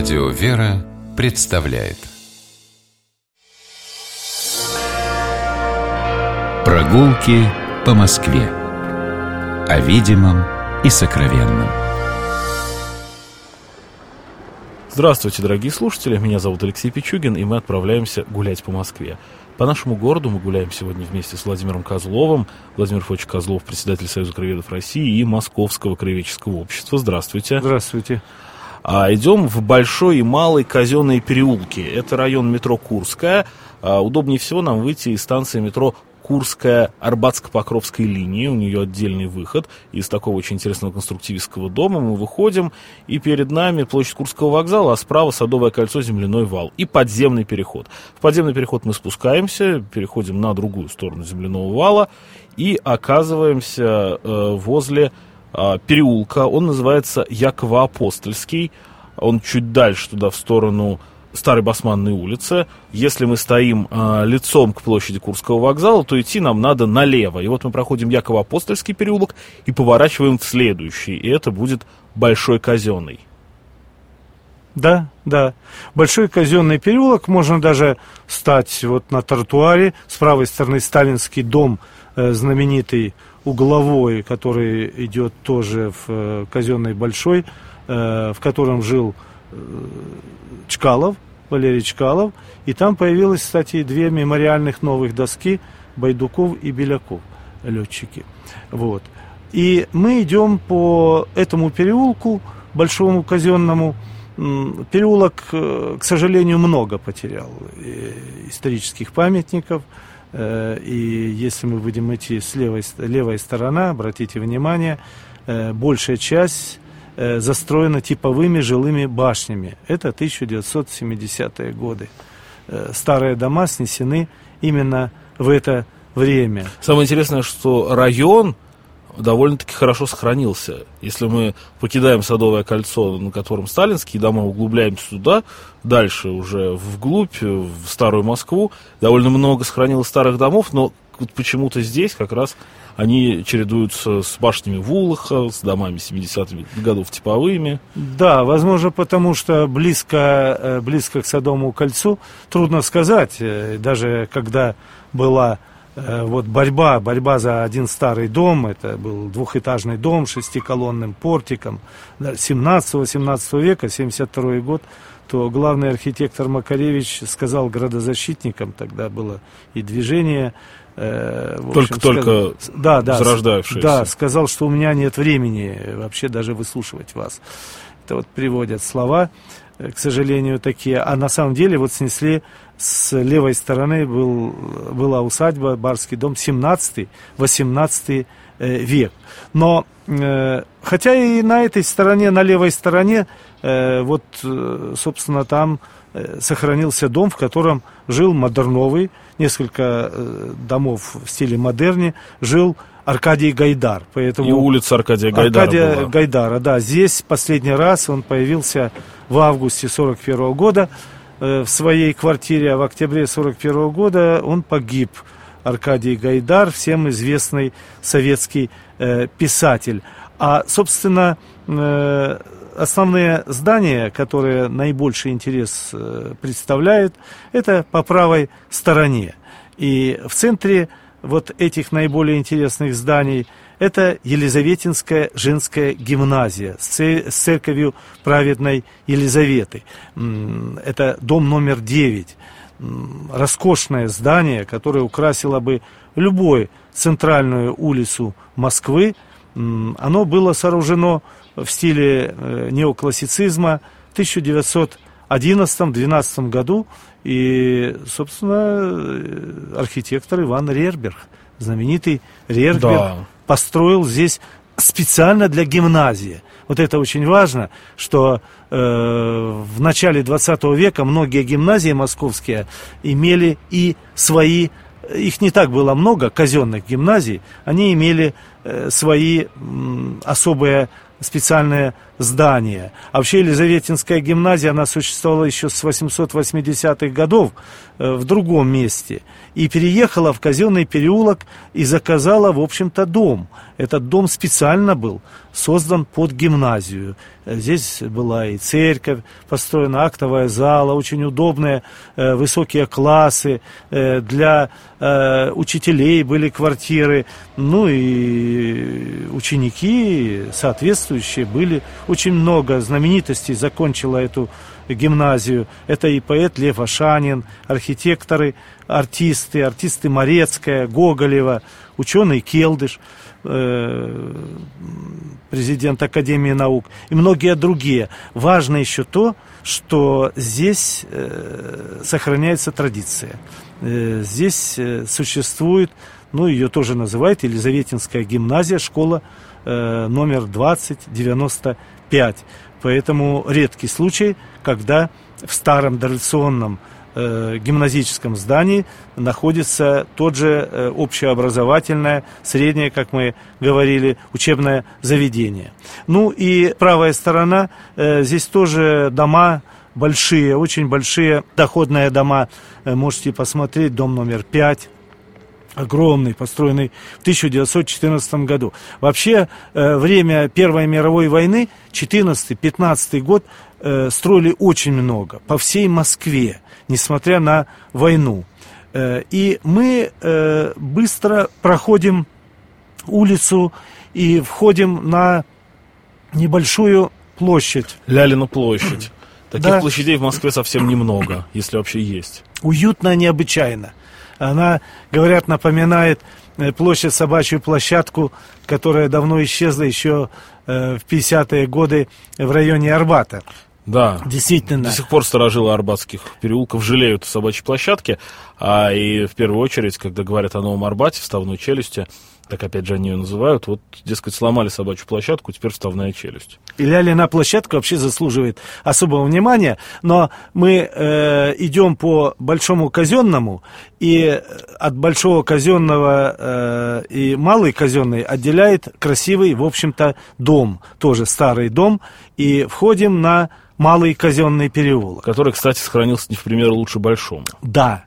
Радио «Вера» представляет Прогулки по Москве О видимом и сокровенном Здравствуйте, дорогие слушатели, меня зовут Алексей Пичугин, и мы отправляемся гулять по Москве. По нашему городу мы гуляем сегодня вместе с Владимиром Козловым. Владимир Фович Козлов, председатель Союза краеведов России и Московского краеведческого общества. Здравствуйте. Здравствуйте. А, идем в Большой и Малый казенные переулки. Это район метро Курская. А, удобнее всего нам выйти из станции метро Курская Арбатско-Покровской линии. У нее отдельный выход. Из такого очень интересного конструктивистского дома мы выходим, и перед нами площадь Курского вокзала, а справа Садовое кольцо, земляной вал и подземный переход. В подземный переход мы спускаемся, переходим на другую сторону земляного вала и оказываемся э, возле переулка. Он называется Яково-Апостольский. Он чуть дальше туда в сторону Старой Басманной улице. Если мы стоим э, лицом к площади Курского вокзала, то идти нам надо налево. И вот мы проходим Яково-Апостольский переулок и поворачиваем в следующий. И это будет Большой Казенный. Да, да. Большой казенный переулок, можно даже стать вот на тротуаре. С правой стороны Сталинский дом, э, знаменитый угловой, который идет тоже в э, казенный Большой, э, в котором жил э, Чкалов, Валерий Чкалов. И там появилось, кстати, две мемориальных новых доски Байдуков и Беляков, летчики. Вот. И мы идем по этому переулку, большому казенному. Переулок, к сожалению, много потерял исторических памятников. Э, И если мы будем идти с левой, левой стороны, обратите внимание, э, большая часть э, застроена типовыми жилыми башнями. Это 1970-е годы. Старые дома снесены именно в это время. Самое интересное, что район довольно-таки хорошо сохранился. Если мы покидаем Садовое кольцо, на котором сталинские дома, углубляемся туда, дальше уже вглубь, в Старую Москву, довольно много сохранилось старых домов, но вот почему-то здесь как раз они чередуются с башнями Вулаха, с домами 70-х годов типовыми. Да, возможно, потому что близко, э, близко к Садовому кольцу, трудно сказать, э, даже когда была вот борьба, борьба за один старый дом, это был двухэтажный дом с шестиколонным портиком 17-18 века, 72 год, то главный архитектор Макаревич сказал градозащитникам, тогда было и движение, э, Только-только сказ- да, да, зарождающееся. Да, сказал, что у меня нет времени вообще даже выслушивать вас. Это вот приводят слова, э, к сожалению, такие. А на самом деле вот снесли с левой стороны был, была усадьба, барский дом, 17-18 век. Но э, хотя и на этой стороне, на левой стороне, э, вот, э, собственно, там э, сохранился дом, в котором жил Модерновый, несколько э, домов в стиле модерни, жил Аркадий Гайдар. Поэтому И улица Аркадия Гайдара Аркадия была. Гайдара, да. Здесь последний раз он появился в августе 41 года э, в своей квартире, в октябре 41 года он погиб. Аркадий Гайдар, всем известный советский э, писатель. А, собственно, э, основные здания, которые наибольший интерес э, представляют, это по правой стороне. И в центре вот этих наиболее интересных зданий это Елизаветинская женская гимназия с це- с церковью праведной Елизаветы. Это дом номер 9. М, Роскошное здание, которое украсило бы любую центральную улицу Москвы. Оно было сооружено в стиле э, неоклассицизма в 1911-12 году. И, собственно, э, архитектор Иван Рерберг, знаменитый Рерберг, Да. Построил здесь специально для гимназии. Вот это очень важно, что э, в начале 20 века многие гимназии московские имели и свои, их не так было много, казенных гимназий, они имели э, свои м, особые специальные здание. А вообще Елизаветинская гимназия, она существовала еще с 880-х годов э, в другом месте. И переехала в казенный переулок и заказала, в общем-то, дом. Этот дом специально был создан под гимназию. Здесь была и церковь, построена актовая зала, очень удобные э, высокие классы, э, для э, учителей были квартиры, ну и ученики соответствующие были. Очень много знаменитостей закончила эту гимназию. Это и поэт Лев Ашанин, архитекторы, артисты, артисты Морецкая, Гоголева, ученый Келдыш. Э, президент Академии наук и многие другие. Важно еще то, что здесь э, сохраняется традиция. Э, здесь существует, ну ее тоже называют Елизаветинская гимназия, школа номер 2095. Поэтому редкий случай, когда в старом дореволюционном э, гимназическом здании находится тот же э, общеобразовательное, среднее, как мы говорили, учебное заведение. Ну и правая сторона, э, здесь тоже дома большие, очень большие доходные дома. Э, можете посмотреть, дом номер пять огромный, построенный в 1914 году. Вообще, э, время Первой мировой войны, 14-15 год, э, строили очень много, по всей Москве, несмотря на войну. Э, и мы быстро проходим улицу и входим на небольшую площадь. Лялину площадь. Таких да. площадей в Москве совсем немного, если вообще есть. Уютно необычайно. Она, говорят, напоминает э, площадь собачью площадку, которая давно исчезла еще э, в 50-е годы в районе Арбата. Да, действительно. До сих пор сторожилы арбатских переулков жалеют о собачьей площадке, а и в первую очередь, когда говорят о Новом Арбате, вставной челюсти, так опять же они ее называют, вот, дескать, сломали собачью площадку, теперь вставная челюсть. И ля площадка вообще заслуживает особого внимания, но мы э, идем по Большому Казенному, и от Большого Казенного э, и Малый Казенный отделяет красивый, в общем-то, дом, тоже старый дом, и входим на Малый Казенный переулок. Который, кстати, сохранился не в пример лучше Большому. Да,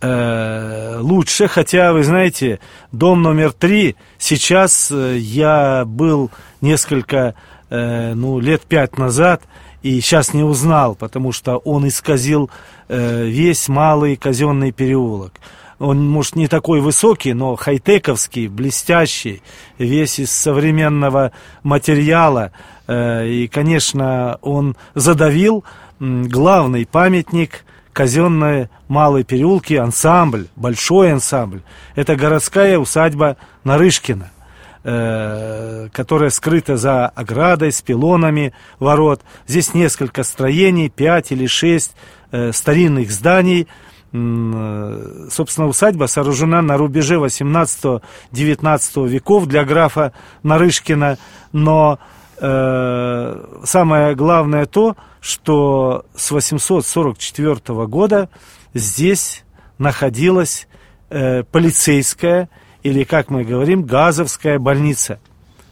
э, лучше, хотя, вы знаете, дом номер три, сейчас э, я был несколько, э, ну, лет пять назад, и сейчас не узнал, потому что он исказил э, весь малый казенный переулок. Он, может, не такой высокий, но хай-тековский, блестящий, весь из современного материала. Э, и, конечно, он задавил главный памятник – казенные малые переулки, ансамбль, большой ансамбль. Это городская усадьба Нарышкина, э, которая скрыта за оградой с пилонами ворот. Здесь несколько строений, пять или шесть э, старинных зданий. Э, собственно, усадьба сооружена на рубеже 18-19 веков для графа Нарышкина, но э, самое главное то, что с 844 года здесь находилась э, полицейская, или, как мы говорим, газовская больница –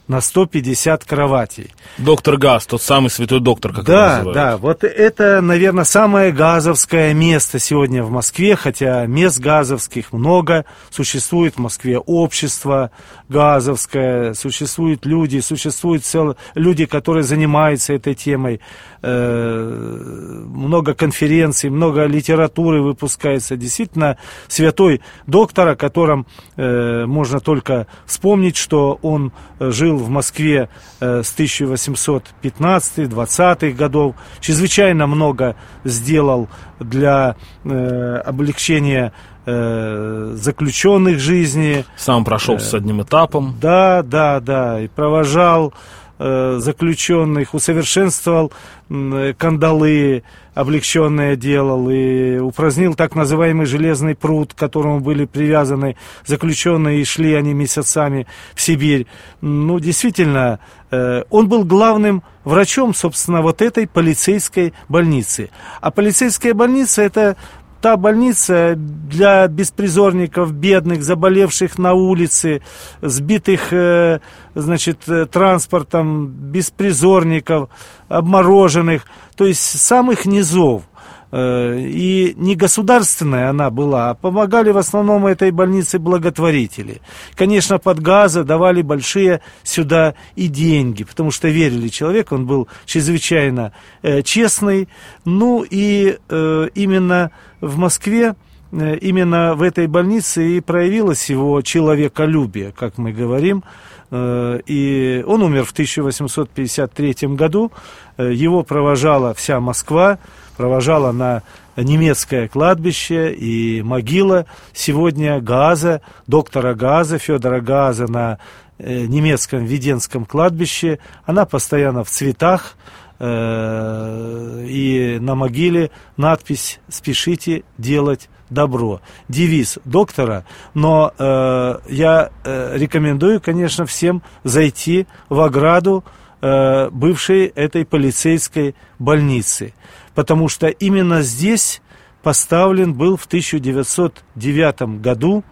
на 150 кроватей. Доктор Газ, тот самый святой доктор, как да, его называют. Да, вот это, наверное, самое газовское место сегодня в Москве, хотя мест газовских много. Существует в Москве общество газовское, существуют люди, существуют цел... люди, которые занимаются этой темой. Э, много конференций, много литературы выпускается. Действительно, святой доктор, о котором э, можно только вспомнить, что он жил в Москве э, с 1815-20-х годов, чрезвычайно много сделал для э, облегчения э, заключенных жизни. Сам прошел с одним этапом. Да, да, да, и провожал заключенных, усовершенствовал кандалы, облегченные делал и упразднил так называемый железный пруд, к которому были привязаны заключенные и шли они месяцами в Сибирь. Ну, действительно, э, он был главным врачом, собственно, вот этой полицейской больницы. А полицейская больница это та больница для беспризорников, бедных, заболевших на улице, сбитых, э, значит, э, транспортом, беспризорников, обмороженных, то есть самых низов. Э, и не государственная она была, а помогали в основном этой больнице благотворители. Конечно, под газы давали большие сюда и деньги, потому что верили человеку, он был чрезвычайно э, честный. Ну и э, именно в Москве, э, именно в этой больнице и проявилось его человеколюбие, как мы говорим. Э, и он умер в 1853 году, его провожала вся Москва, провожала на немецкое кладбище и могила сегодня Газа, доктора Газа, Федора Газа на э, немецком Веденском кладбище. Она постоянно в цветах, э, и на могиле надпись «Спешите делать добро». Девиз доктора, но э, я э, рекомендую, конечно, всем зайти в ограду э, бывшей этой полицейской больницы потому что именно здесь поставлен был в 1909 году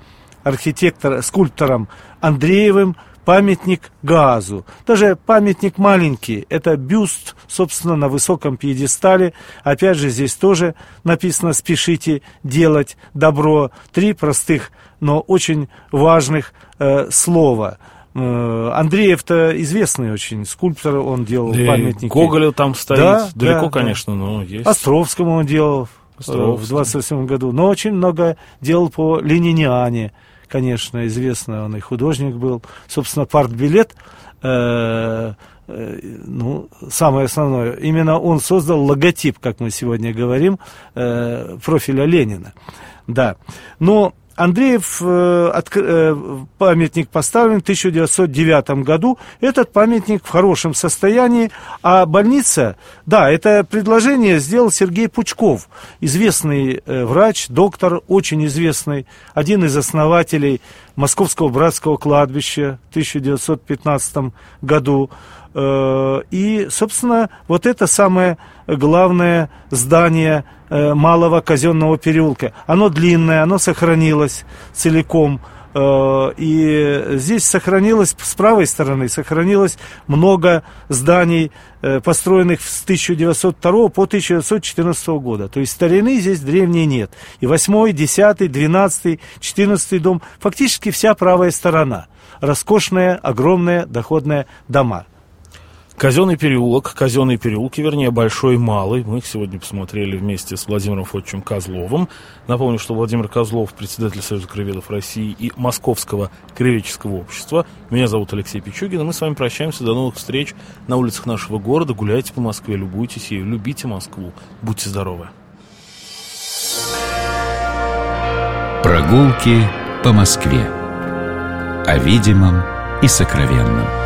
архитектор, скульптором Андреевым памятник Газу. Даже памятник маленький, это бюст, собственно, на высоком пьедестале. Опять же, здесь тоже написано «Спешите делать добро». Три простых, но очень важных э, слова – Э, Андреев-то известный очень скульптор, он делал и памятники. Гоголю там стоит, да, далеко, да, конечно, да. но есть. Островскому он делал Островский. в 27 году, но очень много делал по Лениниане, конечно, известно, он и художник был. Собственно, партбилет, э, э, ну, самое основное, именно он создал логотип, как мы сегодня говорим, э, профиля Ленина. Да, но Андреев э, э, памятник поставлен в 1909 году. Этот памятник в хорошем состоянии. А больница, да, это предложение сделал Сергей Пучков, известный э, врач, доктор, очень известный, один из основателей Московского братского кладбища в 1915 году. И, собственно, вот это самое главное здание Малого казенного переулка. Оно длинное, оно сохранилось целиком. Э, и здесь сохранилось, с правой стороны, сохранилось много зданий, построенных с 1902 по 1914 года. То есть старины здесь древней нет. И 8, 10, 12, 14 дом, фактически вся правая сторона. Роскошные, огромные доходные дома. Казенный переулок, казенные переулки, вернее, Большой и Малый. Мы их сегодня посмотрели вместе с Владимиром Фотчем Козловым. Напомню, что Владимир Козлов, председатель Союза краеведов России и Московского краеведческого общества. Меня зовут Алексей Пичугин, и мы с вами прощаемся. До новых встреч на улицах нашего города. Гуляйте по Москве, любуйтесь ею, любите Москву. Будьте здоровы. Прогулки по Москве. О видимом и сокровенном.